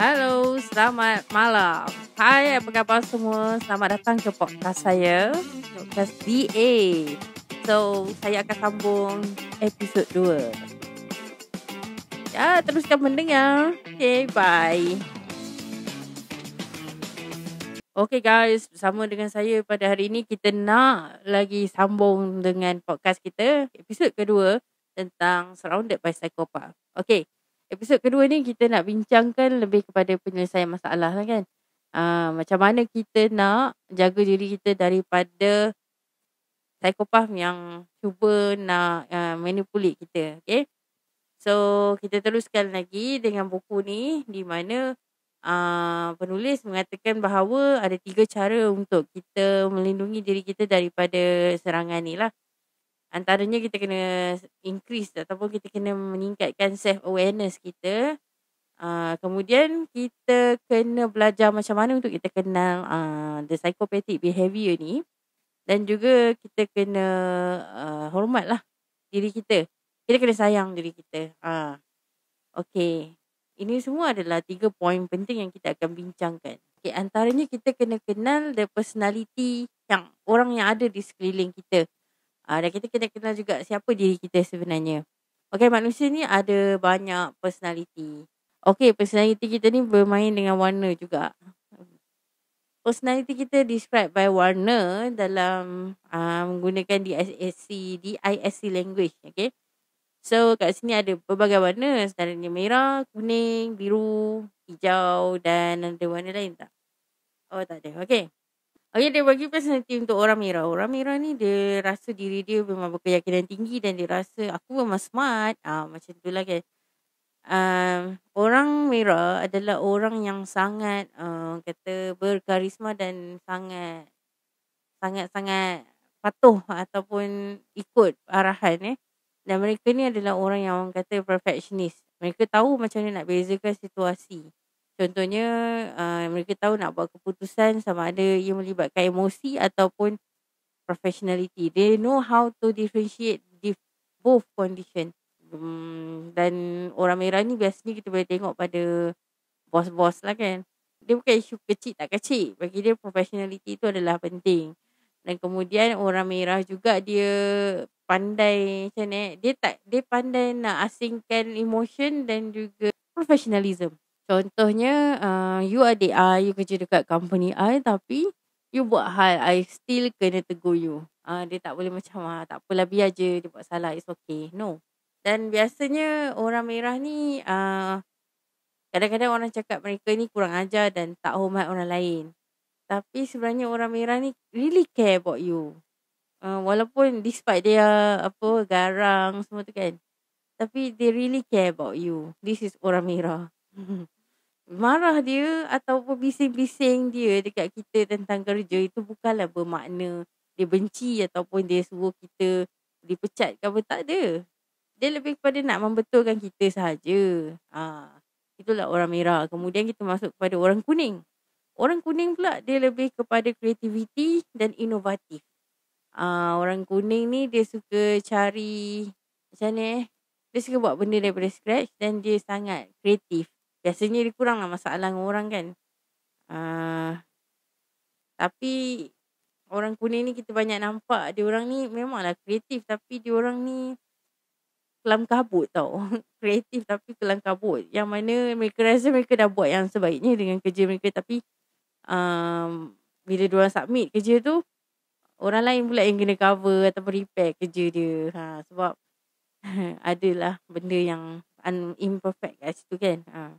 Halo, selamat malam. Hai, apa khabar semua? Selamat datang ke podcast saya, podcast DA. So, saya akan sambung episod 2. Ya, teruskan mendengar. Okay, bye. Okay guys, bersama dengan saya pada hari ini kita nak lagi sambung dengan podcast kita, episod kedua tentang Surrounded by Psychopath. Okay, episod kedua ni kita nak bincangkan lebih kepada penyelesaian masalah lah kan. Uh, macam mana kita nak jaga diri kita daripada psikopat yang cuba nak uh, manipulate kita. Okay. So kita teruskan lagi dengan buku ni di mana uh, penulis mengatakan bahawa ada tiga cara untuk kita melindungi diri kita daripada serangan ni lah. Antaranya kita kena increase ataupun kita kena meningkatkan self awareness kita. Uh, kemudian kita kena belajar macam mana untuk kita kenal uh, the psychopathic behavior ni. Dan juga kita kena uh, hormat lah diri kita. Kita kena sayang diri kita. Uh, okay. Ini semua adalah tiga poin penting yang kita akan bincangkan. Okay, antaranya kita kena kenal the personality yang orang yang ada di sekeliling kita. Uh, dan kita kena kenal juga siapa diri kita sebenarnya. Okay, manusia ni ada banyak personality. Okay, personality kita ni bermain dengan warna juga. Personality kita described by warna dalam uh, menggunakan DISC, DISC language. Okay. So kat sini ada pelbagai warna Sebenarnya merah, kuning, biru, hijau dan ada warna lain tak? Oh tak ada. Okay. Okay dia bagi personality untuk orang merah. Orang merah ni dia rasa diri dia memang berkeyakinan tinggi dan dia rasa aku memang smart. Ah Macam tu lah kan. Um, orang merah adalah orang yang sangat uh, kata berkarisma dan sangat sangat-sangat patuh ataupun ikut arahan eh. Dan mereka ni adalah orang yang orang kata perfectionist. Mereka tahu macam mana nak bezakan situasi. Contohnya, uh, mereka tahu nak buat keputusan sama ada ia melibatkan emosi ataupun professionality. They know how to differentiate dif- both condition. Hmm, dan orang merah ni biasanya kita boleh tengok pada bos-bos lah kan. Dia bukan isu kecil tak kecil. Bagi dia professionality tu adalah penting. Dan kemudian orang merah juga dia pandai macam ni dia tak dia pandai nak asingkan emotion dan juga professionalism contohnya uh, you adik I you kerja dekat company I tapi you buat hal I still kena tegur you. Uh, dia tak boleh macam ah tak apalah biar je dia buat salah it's okay. No. Dan biasanya orang merah ni uh, kadang-kadang orang cakap mereka ni kurang ajar dan tak hormat orang lain. Tapi sebenarnya orang merah ni really care about you. Uh, walaupun despite dia apa garang semua tu kan tapi they really care about you. This is orang merah marah dia ataupun bising-bising dia dekat kita tentang kerja itu bukanlah bermakna dia benci ataupun dia suruh kita dipecat ke apa tak ada dia lebih kepada nak membetulkan kita sahaja ha, itulah orang merah kemudian kita masuk kepada orang kuning orang kuning pula dia lebih kepada kreativiti dan inovatif uh, orang kuning ni dia suka cari macam ni eh. Dia suka buat benda daripada scratch dan dia sangat kreatif. Biasanya dia kurang lah masalah dengan orang kan. Uh, tapi orang kuning ni kita banyak nampak dia orang ni memanglah kreatif tapi dia orang ni kelam kabut tau. kreatif tapi kelam kabut. Yang mana mereka rasa mereka dah buat yang sebaiknya dengan kerja mereka tapi um, bila dia orang submit kerja tu orang lain pula yang kena cover ataupun repair kerja dia. Ha, sebab adalah benda yang un- imperfect kat situ kan. Ha.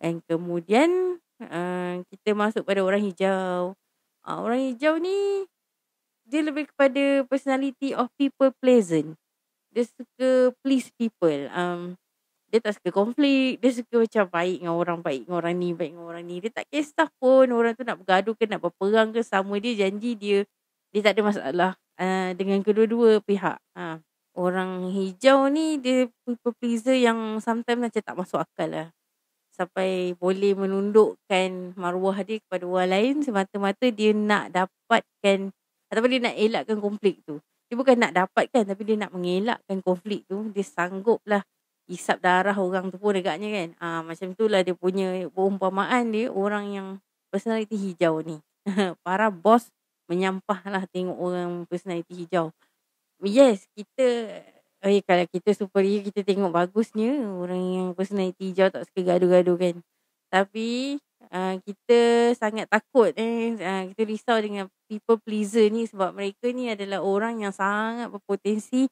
And kemudian uh, kita masuk pada orang hijau. Uh, orang hijau ni dia lebih kepada personality of people pleasant. Dia suka please people. Um, dia tak suka konflik. Dia suka macam baik dengan orang, baik dengan orang ni, baik dengan orang ni. Dia tak kisah pun orang tu nak bergaduh ke, nak berperang ke. Sama dia janji dia dia tak ada masalah uh, dengan kedua-dua pihak. Ha. Orang hijau ni dia people pleaser yang sometimes macam tak masuk akal lah. Sampai boleh menundukkan maruah dia kepada orang lain semata-mata dia nak dapatkan ataupun dia nak elakkan konflik tu. Dia bukan nak dapatkan tapi dia nak mengelakkan konflik tu. Dia sanggup lah isap darah orang tu pun agaknya kan. Ah macam tu lah dia punya perumpamaan dia orang yang personality hijau ni. Para bos menyampah lah tengok orang personality hijau. Yes, kita eh kalau kita superior kita tengok bagusnya orang yang personality hijau tak suka gaduh-gaduh kan. Tapi uh, kita sangat takut eh uh, kita risau dengan people pleaser ni sebab mereka ni adalah orang yang sangat berpotensi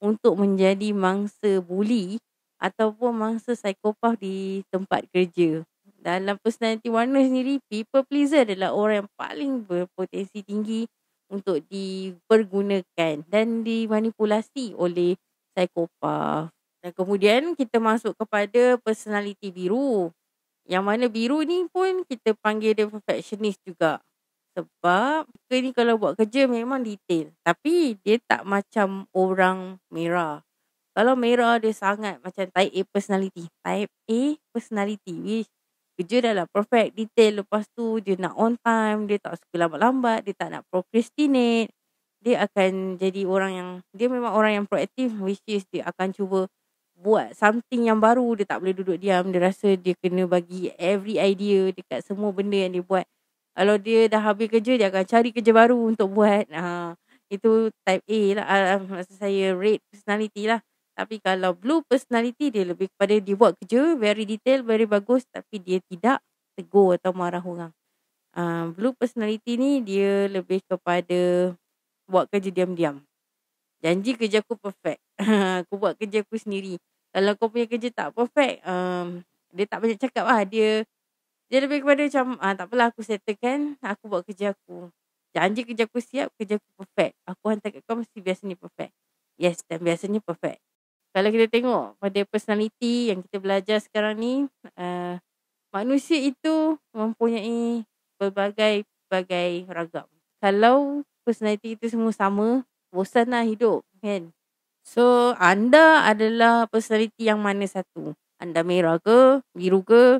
untuk menjadi mangsa bully ataupun mangsa psikopat di tempat kerja. Dalam personality warna sendiri, people pleaser adalah orang yang paling berpotensi tinggi untuk dipergunakan dan dimanipulasi oleh psikopat. Dan kemudian kita masuk kepada personality biru. Yang mana biru ni pun kita panggil dia perfectionist juga. Sebab kita ni kalau buat kerja memang detail. Tapi dia tak macam orang merah. Kalau merah dia sangat macam type A personality. Type A personality which kerja dah lah perfect detail. Lepas tu dia nak on time. Dia tak suka lambat-lambat. Dia tak nak procrastinate. Dia akan jadi orang yang dia memang orang yang proaktif which is dia akan cuba buat something yang baru. Dia tak boleh duduk diam. Dia rasa dia kena bagi every idea dekat semua benda yang dia buat. Kalau dia dah habis kerja, dia akan cari kerja baru untuk buat. Ha, itu type A lah. Uh, maksud saya red personality lah. Tapi kalau blue personality, dia lebih kepada dia buat kerja. Very detail, very bagus. Tapi dia tidak tegur atau marah orang. Uh, blue personality ni, dia lebih kepada buat kerja diam-diam. Janji kerja aku perfect. aku buat kerja aku sendiri. Kalau kau punya kerja tak perfect, um, dia tak banyak cakap lah. Dia dia lebih kepada macam ah, tak apalah aku settlekan aku buat kerja aku janji kerja aku siap kerja aku perfect aku hantar kat kau mesti biasanya perfect yes dan biasanya perfect kalau kita tengok pada personality yang kita belajar sekarang ni uh, manusia itu mempunyai berbagai ragam kalau personality itu semua sama bosanlah hidup kan so anda adalah personality yang mana satu anda merah ke biru ke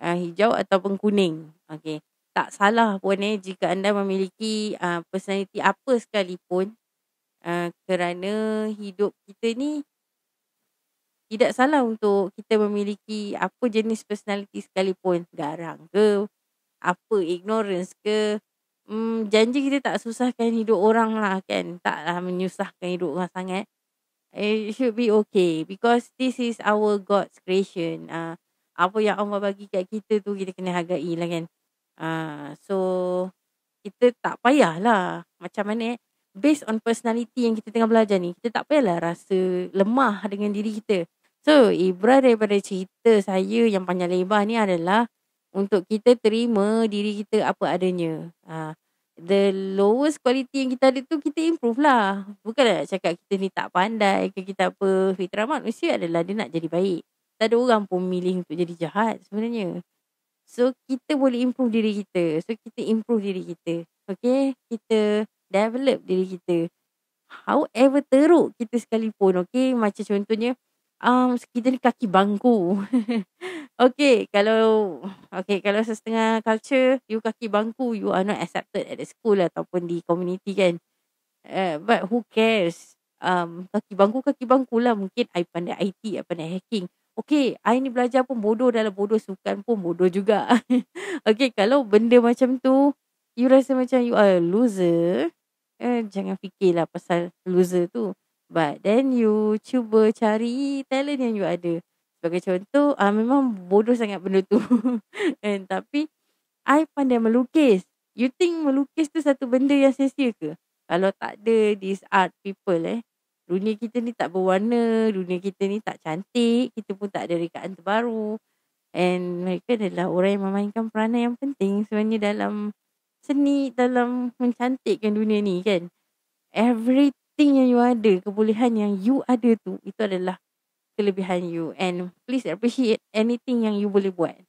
uh, hijau ataupun kuning. Okey. Tak salah pun eh jika anda memiliki uh, personality apa sekalipun uh, kerana hidup kita ni tidak salah untuk kita memiliki apa jenis personality sekalipun. Garang ke, apa ignorance ke. Hmm, janji kita tak susahkan hidup orang lah kan. Taklah menyusahkan hidup orang sangat. It should be okay because this is our God's creation. Uh, apa yang Allah bagi kat kita tu kita kena hargai lah kan. Uh, so kita tak payahlah macam mana eh. Based on personality yang kita tengah belajar ni. Kita tak payahlah rasa lemah dengan diri kita. So ibrah daripada cerita saya yang panjang lebar ni adalah. Untuk kita terima diri kita apa adanya. Uh, the lowest quality yang kita ada tu kita improve lah. Bukan nak cakap kita ni tak pandai ke kita apa. Fitrah manusia adalah dia nak jadi baik tak ada orang pun milih untuk jadi jahat sebenarnya. So kita boleh improve diri kita. So kita improve diri kita. Okay. Kita develop diri kita. However teruk kita sekalipun. Okay. Macam contohnya. Um, kita ni kaki bangku. okay. Kalau. Okay. Kalau setengah culture. You kaki bangku. You are not accepted at the school ataupun di community kan. Uh, but who cares? Um, kaki bangku, kaki bangku lah. Mungkin I pandai IT, I pandai hacking. Okay, I ni belajar pun bodoh dalam bodoh sukan pun bodoh juga. okay, kalau benda macam tu, you rasa macam you are a loser, eh, jangan fikirlah pasal loser tu. But then you cuba cari talent yang you ada. Sebagai contoh, ah memang bodoh sangat benda tu. And, tapi, I pandai melukis. You think melukis tu satu benda yang sia-sia ke? Kalau tak ada this art people eh, dunia kita ni tak berwarna, dunia kita ni tak cantik, kita pun tak ada rekaan terbaru. And mereka adalah orang yang memainkan peranan yang penting sebenarnya dalam seni, dalam mencantikkan dunia ni kan. Everything yang you ada, kebolehan yang you ada tu, itu adalah kelebihan you. And please appreciate anything yang you boleh buat.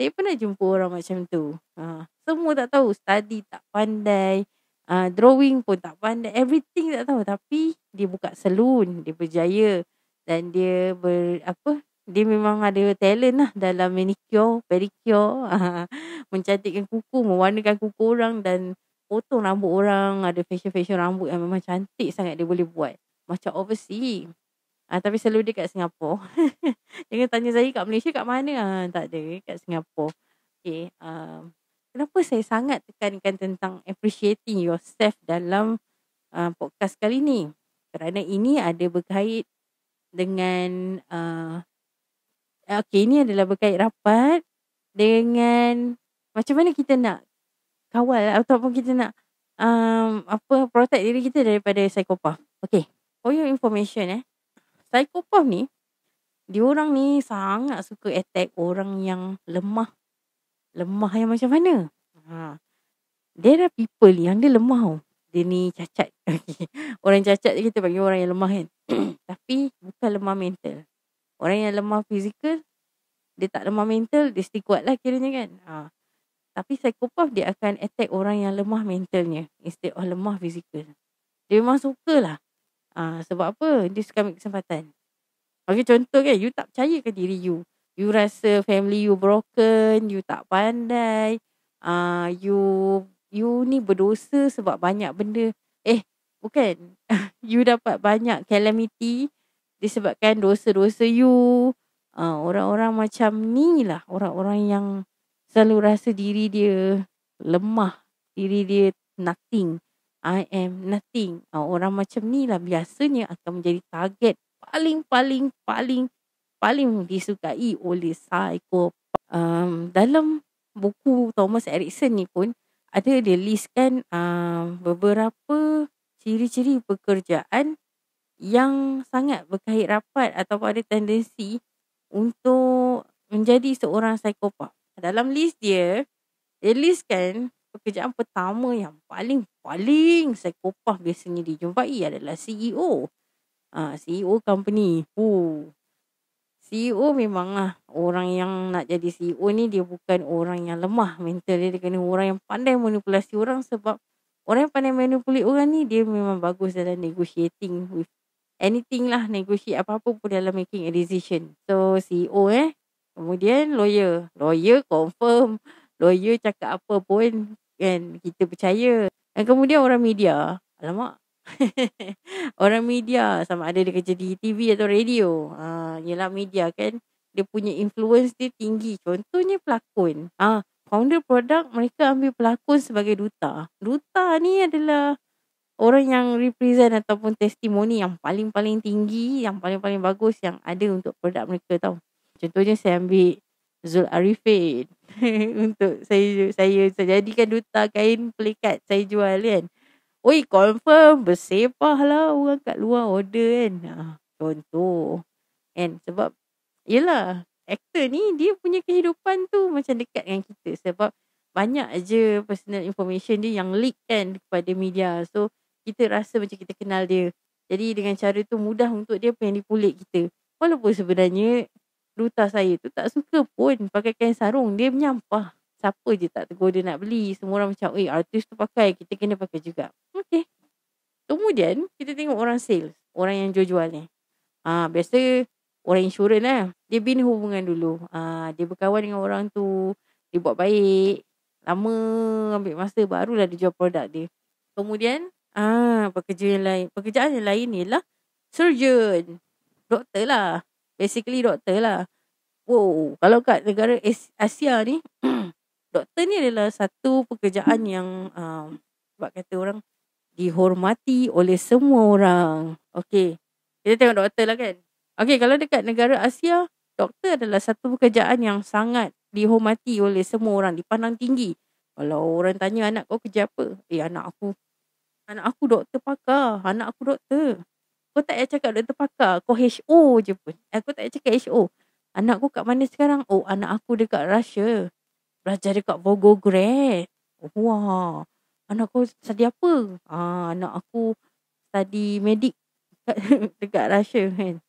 Saya pernah jumpa orang macam tu. Ha, semua tak tahu, study tak pandai, uh, drawing pun tak pandai everything tak tahu tapi dia buka salon dia berjaya dan dia ber apa dia memang ada talent lah dalam manicure pedicure uh, mencantikkan kuku mewarnakan kuku orang dan potong rambut orang ada fashion fashion rambut yang memang cantik sangat dia boleh buat macam overseas Uh, tapi selalu dia kat Singapura. Jangan tanya saya kat Malaysia kat mana. Uh, tak ada. Kat Singapura. Okay. Uh, kenapa saya sangat tekankan tentang appreciating yourself dalam uh, podcast kali ni? Kerana ini ada berkait dengan... Uh, okay, ini adalah berkait rapat dengan macam mana kita nak kawal ataupun kita nak um, apa protect diri kita daripada psikopat. Okay. For your information eh psikopat ni dia orang ni sangat suka attack orang yang lemah. Lemah yang macam mana? Ha. There are people yang dia lemah tau. Dia ni cacat. orang cacat kita panggil orang yang lemah kan. Tapi bukan lemah mental. Orang yang lemah fizikal, dia tak lemah mental, dia still kuat lah kiranya kan. Ha. Tapi psikopat dia akan attack orang yang lemah mentalnya. Instead of lemah fizikal. Dia memang suka lah. Ah, sebab apa? Dia suka ambil kesempatan. Okay, contoh kan, you tak percaya ke diri you? You rasa family you broken, you tak pandai, uh, you you ni berdosa sebab banyak benda. Eh, bukan. you dapat banyak calamity disebabkan dosa-dosa you. Uh, orang-orang macam ni lah. Orang-orang yang selalu rasa diri dia lemah. Diri dia nothing. I am nothing. Uh, orang macam ni lah biasanya akan menjadi target paling paling paling paling disukai oleh psikopat. Um, dalam buku Thomas Erickson ni pun ada dia listkan um, beberapa ciri-ciri pekerjaan yang sangat berkait rapat atau ada tendensi untuk menjadi seorang psikopat. Dalam list dia, dia listkan pekerjaan pertama yang paling-paling psikopat biasanya dijumpai adalah CEO. Ah, CEO company. Uh. CEO memanglah orang yang nak jadi CEO ni dia bukan orang yang lemah mental dia. Dia kena orang yang pandai manipulasi orang sebab orang yang pandai manipulasi orang ni dia memang bagus dalam negotiating with anything lah. Negotiate apa-apa pun dalam making a decision. So CEO eh. Kemudian lawyer. Lawyer confirm lawyer cakap apa pun kan kita percaya. Dan kemudian orang media, alamak. orang media sama ada dia kerja di TV atau radio. Ha, yelah media kan. Dia punya influence dia tinggi. Contohnya pelakon. Ha, founder produk mereka ambil pelakon sebagai duta. Duta ni adalah orang yang represent ataupun testimoni yang paling-paling tinggi, yang paling-paling bagus yang ada untuk produk mereka tau. Contohnya saya ambil Zul Arifin untuk saya saya saya jadikan duta kain pelikat saya jual kan. Oi confirm bersepah lah orang kat luar order kan. Ha, contoh. Kan sebab yelah aktor ni dia punya kehidupan tu macam dekat dengan kita sebab banyak aja personal information dia yang leak kan kepada media. So kita rasa macam kita kenal dia. Jadi dengan cara tu mudah untuk dia pengen dipulik kita. Walaupun sebenarnya duta saya tu tak suka pun pakai kain sarung. Dia menyampah. Siapa je tak tegur dia nak beli. Semua orang macam, eh artis tu pakai. Kita kena pakai juga. Okay. Kemudian, kita tengok orang sales. Orang yang jual-jual ni. Ha, biasa orang insurans lah. Dia bina hubungan dulu. Ha, dia berkawan dengan orang tu. Dia buat baik. Lama ambil masa barulah dia jual produk dia. Kemudian, ah ha, pekerjaan yang lain. Pekerjaan yang lain ni lah surgeon. Doktor lah basically doktor lah. Wow, kalau kat negara Asia ni, doktor ni adalah satu pekerjaan yang um, sebab kata orang dihormati oleh semua orang. Okay, kita tengok doktor lah kan. Okay, kalau dekat negara Asia, doktor adalah satu pekerjaan yang sangat dihormati oleh semua orang, dipandang tinggi. Kalau orang tanya anak kau kerja apa? Eh, anak aku. Anak aku doktor pakar. Anak aku doktor. Kau tak payah cakap doktor pakar. Kau HO je pun. Aku tak payah cakap HO. Anak aku kat mana sekarang? Oh, anak aku dekat Russia. Belajar dekat Volgograd. Oh, wah. Anak aku study apa? Ah, anak aku study medik dekat Russia kan.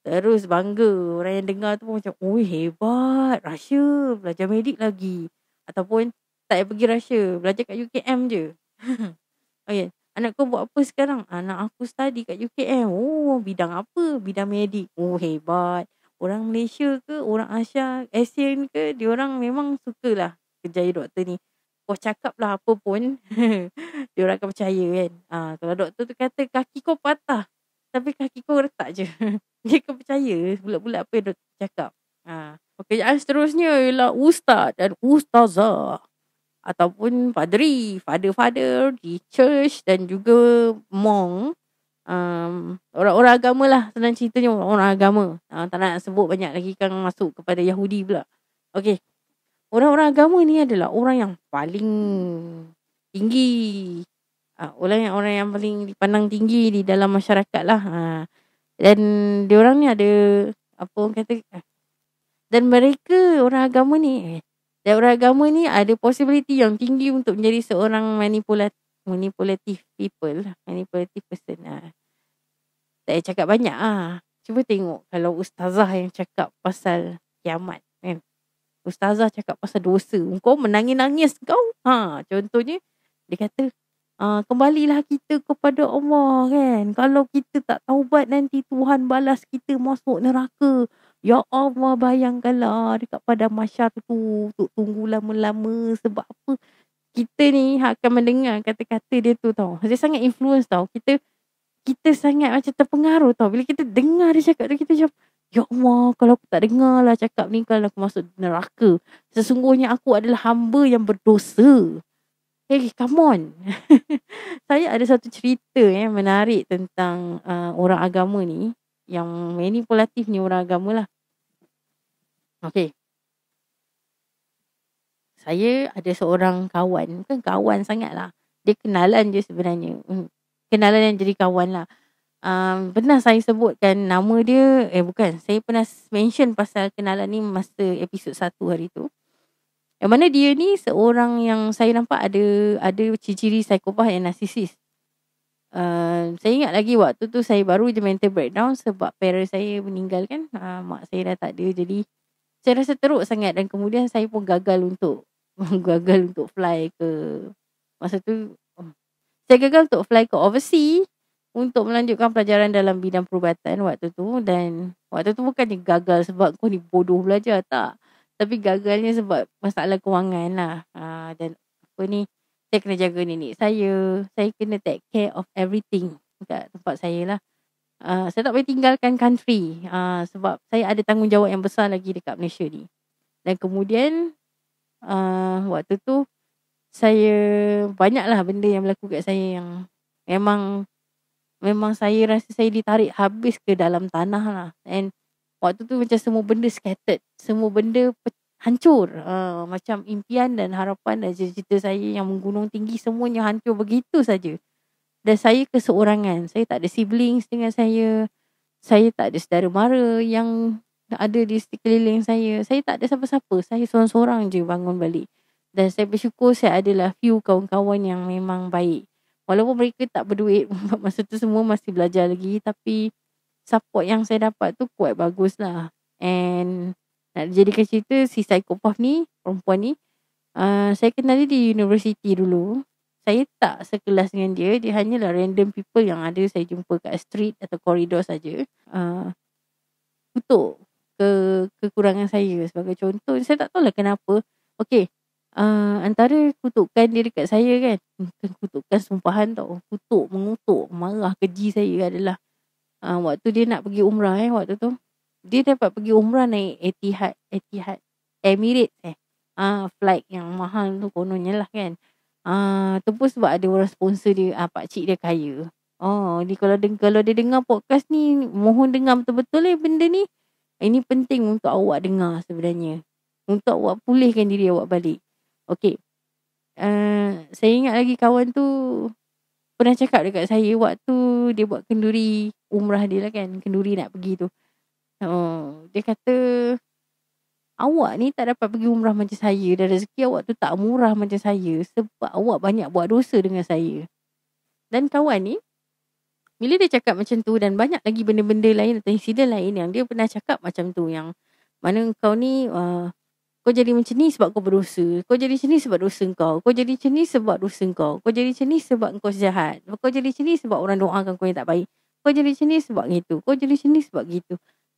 Terus bangga. Orang yang dengar tu pun macam, oh hebat. Russia. Belajar medik lagi. Ataupun tak payah pergi Russia. Belajar kat UKM je. okay. Anak kau buat apa sekarang? Anak aku study kat UKM. Oh, bidang apa? Bidang medik. Oh, hebat. Orang Malaysia ke, orang Asia, Asian ke, dia orang memang sukalah kerjaya doktor ni. Kau cakap lah apa pun, dia orang akan percaya kan. Ha, kalau doktor tu kata kaki kau patah, Tapi kaki kau retak je. Dia kau percaya bulat-bulat apa yang doktor cakap. Ha. Pekerjaan seterusnya ialah ustaz dan ustazah. Ataupun padri, father-father di church dan juga monk. Um, orang-orang agama lah senang ceritanya orang-orang agama. Uh, tak nak sebut banyak lagi kan masuk kepada Yahudi pula. Okay. Orang-orang agama ni adalah orang yang paling tinggi. Uh, orang yang orang yang paling dipandang tinggi di dalam masyarakat lah. Uh, dan diorang ni ada apa orang kata uh, dan mereka orang agama ni dan orang agama ni ada possibility yang tinggi untuk menjadi seorang manipulatif manipulative people, manipulative person. Ha. Tak payah cakap banyak ah. Cuba tengok kalau ustazah yang cakap pasal kiamat kan. Ustazah cakap pasal dosa. Kau menangis-nangis kau. Ha, contohnya dia kata Uh, kembalilah kita kepada Allah kan. Kalau kita tak taubat nanti Tuhan balas kita masuk neraka. Ya Allah bayangkanlah dekat pada masyar tu untuk tunggu lama-lama sebab apa kita ni akan mendengar kata-kata dia tu tau. Dia sangat influence tau. Kita kita sangat macam terpengaruh tau. Bila kita dengar dia cakap tu kita macam Ya Allah kalau aku tak dengar lah cakap ni kalau aku masuk neraka. Sesungguhnya aku adalah hamba yang berdosa. Hey come on. Saya ada satu cerita yang menarik tentang uh, orang agama ni. Yang manipulatif ni orang agama lah. Okay. Saya ada seorang kawan. Bukan kawan sangat lah. Dia kenalan je sebenarnya. Hmm, kenalan yang jadi kawan lah. Um, pernah saya sebutkan nama dia. Eh bukan. Saya pernah mention pasal kenalan ni masa episod satu hari tu. Yang mana dia ni seorang yang saya nampak ada ada ciri-ciri psikopat yang narsisis. Uh, saya ingat lagi waktu tu saya baru je mental breakdown sebab parents saya meninggal kan. Uh, mak saya dah tak ada. Jadi saya rasa teruk sangat dan kemudian saya pun gagal untuk gagal untuk fly ke masa tu oh, saya gagal untuk fly ke overseas untuk melanjutkan pelajaran dalam bidang perubatan waktu tu dan waktu tu bukannya gagal sebab kau ni bodoh belajar tak. Tapi gagalnya sebab masalah kewangan lah. Uh, dan apa ni saya kena jaga nenek saya. Saya kena take care of everything kat tempat saya lah uh, saya tak boleh tinggalkan country uh, sebab saya ada tanggungjawab yang besar lagi dekat Malaysia ni. Dan kemudian uh, waktu tu saya banyaklah benda yang berlaku kat saya yang memang memang saya rasa saya ditarik habis ke dalam tanah lah. And waktu tu macam semua benda scattered. Semua benda hancur. Uh, macam impian dan harapan dan cita-cita saya yang menggunung tinggi semuanya hancur begitu saja. Dan saya keseorangan. Saya tak ada siblings dengan saya. Saya tak ada saudara mara yang ada di sekeliling saya. Saya tak ada siapa-siapa. Saya seorang-seorang je bangun balik. Dan saya bersyukur saya adalah few kawan-kawan yang memang baik. Walaupun mereka tak berduit. Masa tu semua masih belajar lagi. Tapi support yang saya dapat tu kuat bagus lah. And nak jadikan cerita si psikopat ni, perempuan ni. Uh, saya kenal dia di universiti dulu saya tak sekelas dengan dia. Dia hanyalah random people yang ada saya jumpa kat street atau koridor saja. Uh, kutuk ke kekurangan saya sebagai contoh. Saya tak tahu lah kenapa. Okay. Uh, antara kutukan dia dekat saya kan. Bukan kutukan sumpahan tau. Kutuk, mengutuk, marah, keji saya adalah. Uh, waktu dia nak pergi umrah eh. Waktu tu. Dia dapat pergi umrah naik Etihad. Etihad. Emirates eh. Ah uh, flight yang mahal tu kononnya lah kan. Ah, tu pun sebab ada orang sponsor dia, ah pak cik dia kaya. Oh, dia kalau dengar kalau dia dengar podcast ni, mohon dengar betul-betul eh benda ni. Ini penting untuk awak dengar sebenarnya. Untuk awak pulihkan diri awak balik. Okey. Uh, saya ingat lagi kawan tu pernah cakap dekat saya waktu dia buat kenduri umrah dia lah kan. Kenduri nak pergi tu. Oh, dia kata awak ni tak dapat pergi umrah macam saya dan rezeki awak tu tak murah macam saya sebab awak banyak buat dosa dengan saya. Dan kawan ni, bila dia cakap macam tu dan banyak lagi benda-benda lain atau insiden lain yang dia pernah cakap macam tu yang mana kau ni uh, kau jadi macam ni sebab kau berdosa. Kau jadi macam ni sebab dosa kau. Kau jadi macam ni sebab dosa kau. Kau jadi macam ni sebab kau jahat. Kau jadi macam ni sebab orang doakan kau yang tak baik. Kau jadi macam ni sebab gitu. Kau jadi macam ni sebab gitu.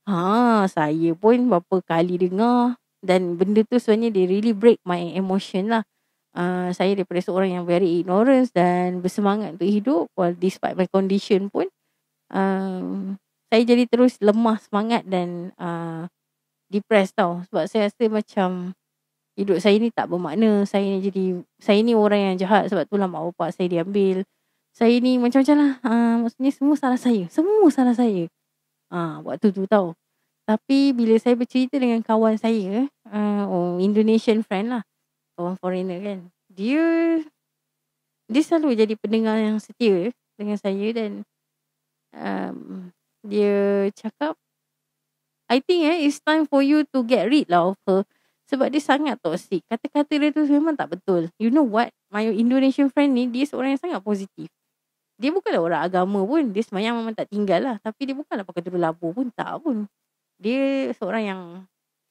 Ha, saya pun berapa kali dengar dan benda tu sebenarnya dia really break my emotion lah. Uh, saya daripada seorang yang very ignorance dan bersemangat untuk hidup while despite my condition pun um, saya jadi terus lemah semangat dan uh, depressed tau. Sebab saya rasa macam hidup saya ni tak bermakna. Saya ni jadi, saya ni orang yang jahat sebab tu lah mak bapak saya diambil. Saya ni macam-macam lah. Uh, maksudnya semua salah saya. Semua salah saya. Uh, waktu tu tau. Tapi bila saya bercerita dengan kawan saya, uh, oh, Indonesian friend lah. Kawan foreigner kan. Dia, dia selalu jadi pendengar yang setia dengan saya dan um, dia cakap, I think eh, it's time for you to get rid lah of her. Sebab dia sangat toxic. Kata-kata dia tu memang tak betul. You know what? My Indonesian friend ni, dia seorang yang sangat positif. Dia bukanlah orang agama pun. Dia semayang memang tak tinggal lah. Tapi dia bukanlah pakai tudung labu pun. Tak pun. Dia seorang yang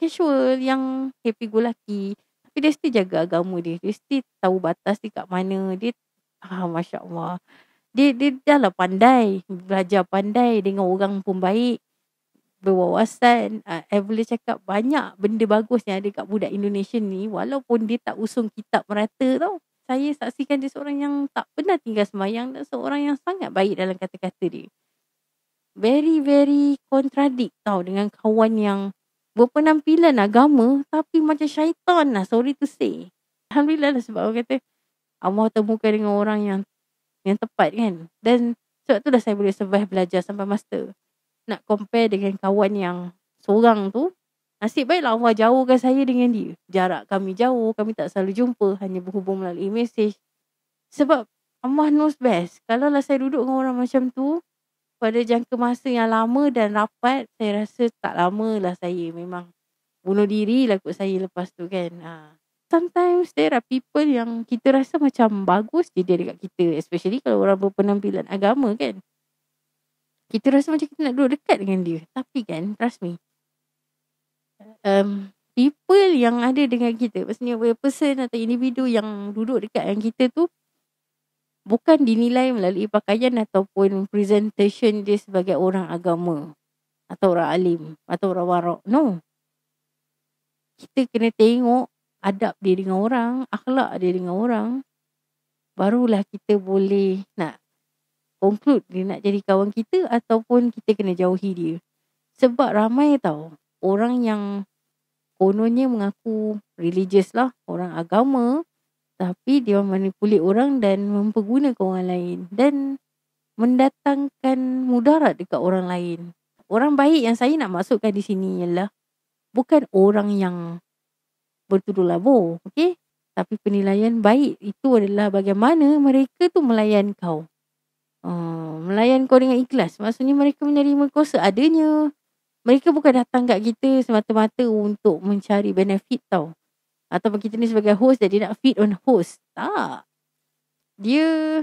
casual, yang happy go lucky. Tapi dia still jaga agama dia. Dia still tahu batas dia kat mana. Dia, ah, Masya Allah. Dia, dia dah lah pandai. Belajar pandai dengan orang pun baik berwawasan uh, boleh cakap banyak benda bagus yang ada kat budak Indonesia ni walaupun dia tak usung kitab merata tau saya saksikan dia seorang yang tak pernah tinggal semayang dan seorang yang sangat baik dalam kata-kata dia. Very very contradict tau dengan kawan yang berpenampilan agama tapi macam syaitan lah sorry to say. Alhamdulillah lah sebab orang kata Allah temukan dengan orang yang yang tepat kan. Dan sebab tu dah saya boleh survive belajar sampai master. Nak compare dengan kawan yang seorang tu nasib baiklah Allah jauhkan saya dengan dia jarak kami jauh kami tak selalu jumpa hanya berhubung melalui mesej sebab Allah knows best kalau lah saya duduk dengan orang macam tu pada jangka masa yang lama dan rapat saya rasa tak lama lah saya memang bunuh diri lah kot saya lepas tu kan ha. sometimes there are people yang kita rasa macam bagus je dia dekat kita especially kalau orang berpenampilan agama kan kita rasa macam kita nak duduk dekat dengan dia. Tapi kan, trust me. Um, people yang ada dengan kita, maksudnya person atau individu yang duduk dekat dengan kita tu, bukan dinilai melalui pakaian ataupun presentation dia sebagai orang agama. Atau orang alim. Atau orang warak. No. Kita kena tengok adab dia dengan orang, akhlak dia dengan orang. Barulah kita boleh nak conclude dia nak jadi kawan kita ataupun kita kena jauhi dia. Sebab ramai tau orang yang kononnya mengaku religious lah, orang agama tapi dia manipulit orang dan mempergunakan orang lain dan mendatangkan mudarat dekat orang lain. Orang baik yang saya nak masukkan di sini ialah bukan orang yang bertuduh labu, okay? Tapi penilaian baik itu adalah bagaimana mereka tu melayan kau. Uh, melayan kau dengan ikhlas. Maksudnya mereka menerima kau seadanya. Mereka bukan datang kat kita semata-mata untuk mencari benefit tau. Ataupun kita ni sebagai host jadi nak feed on host. Tak. Dia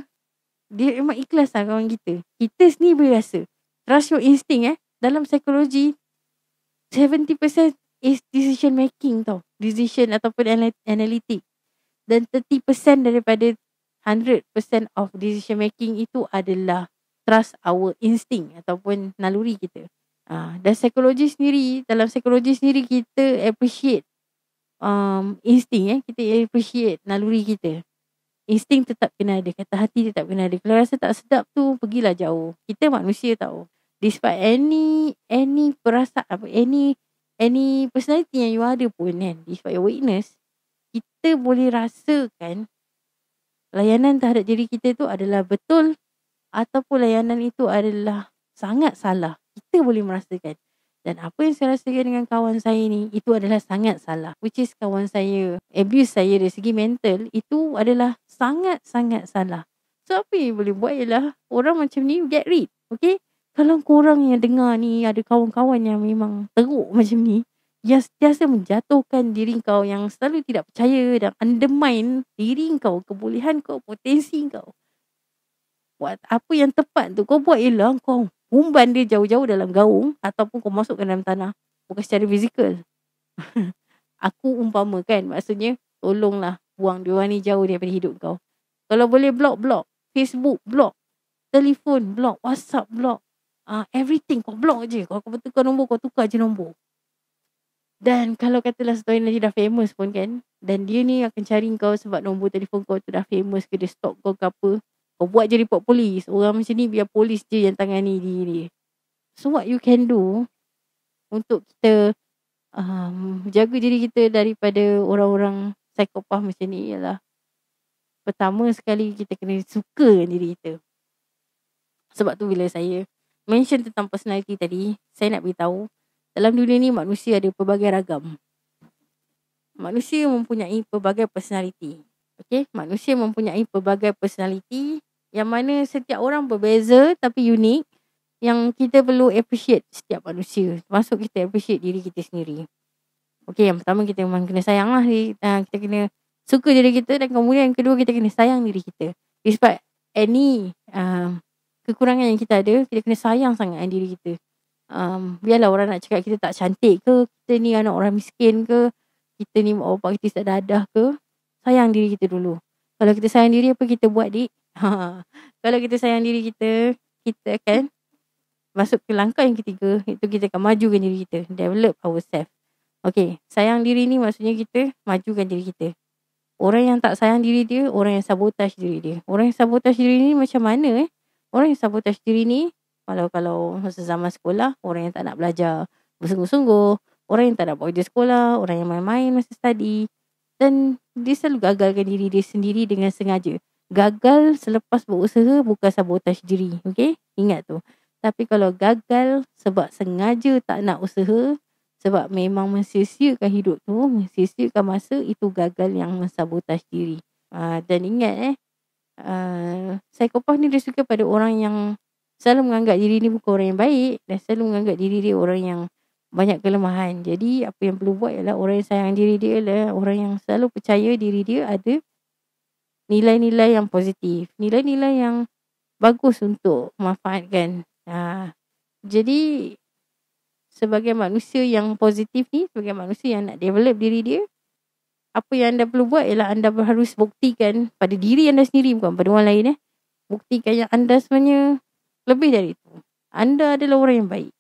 dia memang ikhlas lah kawan kita. Kita sendiri boleh rasa. Trust your instinct eh. Dalam psikologi, 70% is decision making tau. Decision ataupun analytic. Dan 30% daripada 100% of decision making itu adalah trust our instinct ataupun naluri kita. Uh, dan psikologi sendiri, dalam psikologi sendiri kita appreciate um, instinct eh. Kita appreciate naluri kita. Insting tetap kena ada. Kata hati tetap kena ada. Kalau rasa tak sedap tu, pergilah jauh. Kita manusia tahu. Despite any any perasaan, any any personality yang you ada pun kan. Despite your weakness, kita boleh rasakan layanan terhadap diri kita tu adalah betul ataupun layanan itu adalah sangat salah. Kita boleh merasakan. Dan apa yang saya rasakan dengan kawan saya ni, itu adalah sangat salah. Which is kawan saya, abuse saya dari segi mental, itu adalah sangat-sangat salah. So apa yang boleh buat ialah, orang macam ni get rid. Okay? Kalau korang yang dengar ni, ada kawan-kawan yang memang teruk macam ni, yang sentiasa menjatuhkan diri kau yang selalu tidak percaya dan undermine diri kau, kebolehan kau, potensi kau. Buat apa yang tepat tu kau buat ialah kau umban dia jauh-jauh dalam gaung ataupun kau masukkan dalam tanah. Bukan secara fizikal. Aku umpamakan maksudnya tolonglah buang dia ni jauh daripada hidup kau. Kalau boleh block, block. Facebook, block. Telefon, block. WhatsApp, block. Uh, everything kau block je. Kau, kau tukar nombor, kau tukar je nombor. Dan kalau katalah satu hari dah famous pun kan. Dan dia ni akan cari kau sebab nombor telefon kau tu dah famous ke dia stalk kau ke apa. Kau buat je report polis. Orang macam ni biar polis je yang tangani diri dia. So what you can do untuk kita um, jaga diri kita daripada orang-orang psikopat macam ni ialah pertama sekali kita kena suka diri kita. Sebab tu bila saya mention tentang personality tadi, saya nak beritahu dalam dunia ni manusia ada pelbagai ragam. Manusia mempunyai pelbagai personality. Okay, manusia mempunyai pelbagai personality yang mana setiap orang berbeza tapi unik yang kita perlu appreciate setiap manusia. Termasuk kita appreciate diri kita sendiri. Okay, yang pertama kita memang kena sayang lah. Ah, kita kena suka diri kita dan kemudian yang kedua kita kena sayang diri kita. Despite any um, kekurangan yang kita ada, kita kena sayang sangat diri kita. Um, biarlah orang nak cakap kita tak cantik ke, kita ni anak orang miskin ke, kita ni bapak kita tak dadah ke, sayang diri kita dulu. Kalau kita sayang diri, apa kita buat, dik? Kalau kita sayang diri kita, kita akan masuk ke langkah yang ketiga. Iaitu kita akan majukan diri kita. Develop ourselves Okay, sayang diri ni maksudnya kita majukan diri kita. Orang yang tak sayang diri dia orang yang sabotaj diri dia. Orang yang sabotaj diri ni macam mana eh? Orang yang sabotaj diri ni kalau kalau masa zaman sekolah orang yang tak nak belajar bersungguh-sungguh orang yang tak nak buat sekolah orang yang main-main masa study dan dia selalu gagalkan diri dia sendiri dengan sengaja gagal selepas berusaha bukan sabotaj diri okay ingat tu tapi kalau gagal sebab sengaja tak nak usaha, sebab memang mensia-siakan hidup tu, mensia-siakan masa, itu gagal yang mensabotaj diri. Uh, dan ingat eh, uh, psikopat ni dia suka pada orang yang selalu menganggap diri ni bukan orang yang baik dan selalu menganggap diri dia orang yang banyak kelemahan. Jadi apa yang perlu buat ialah orang yang sayang diri dia adalah orang yang selalu percaya diri dia ada nilai-nilai yang positif. Nilai-nilai yang bagus untuk memanfaatkan Ha. Jadi sebagai manusia yang positif ni, sebagai manusia yang nak develop diri dia, apa yang anda perlu buat ialah anda harus buktikan pada diri anda sendiri bukan pada orang lain eh. Buktikan yang anda sebenarnya lebih dari itu. Anda adalah orang yang baik.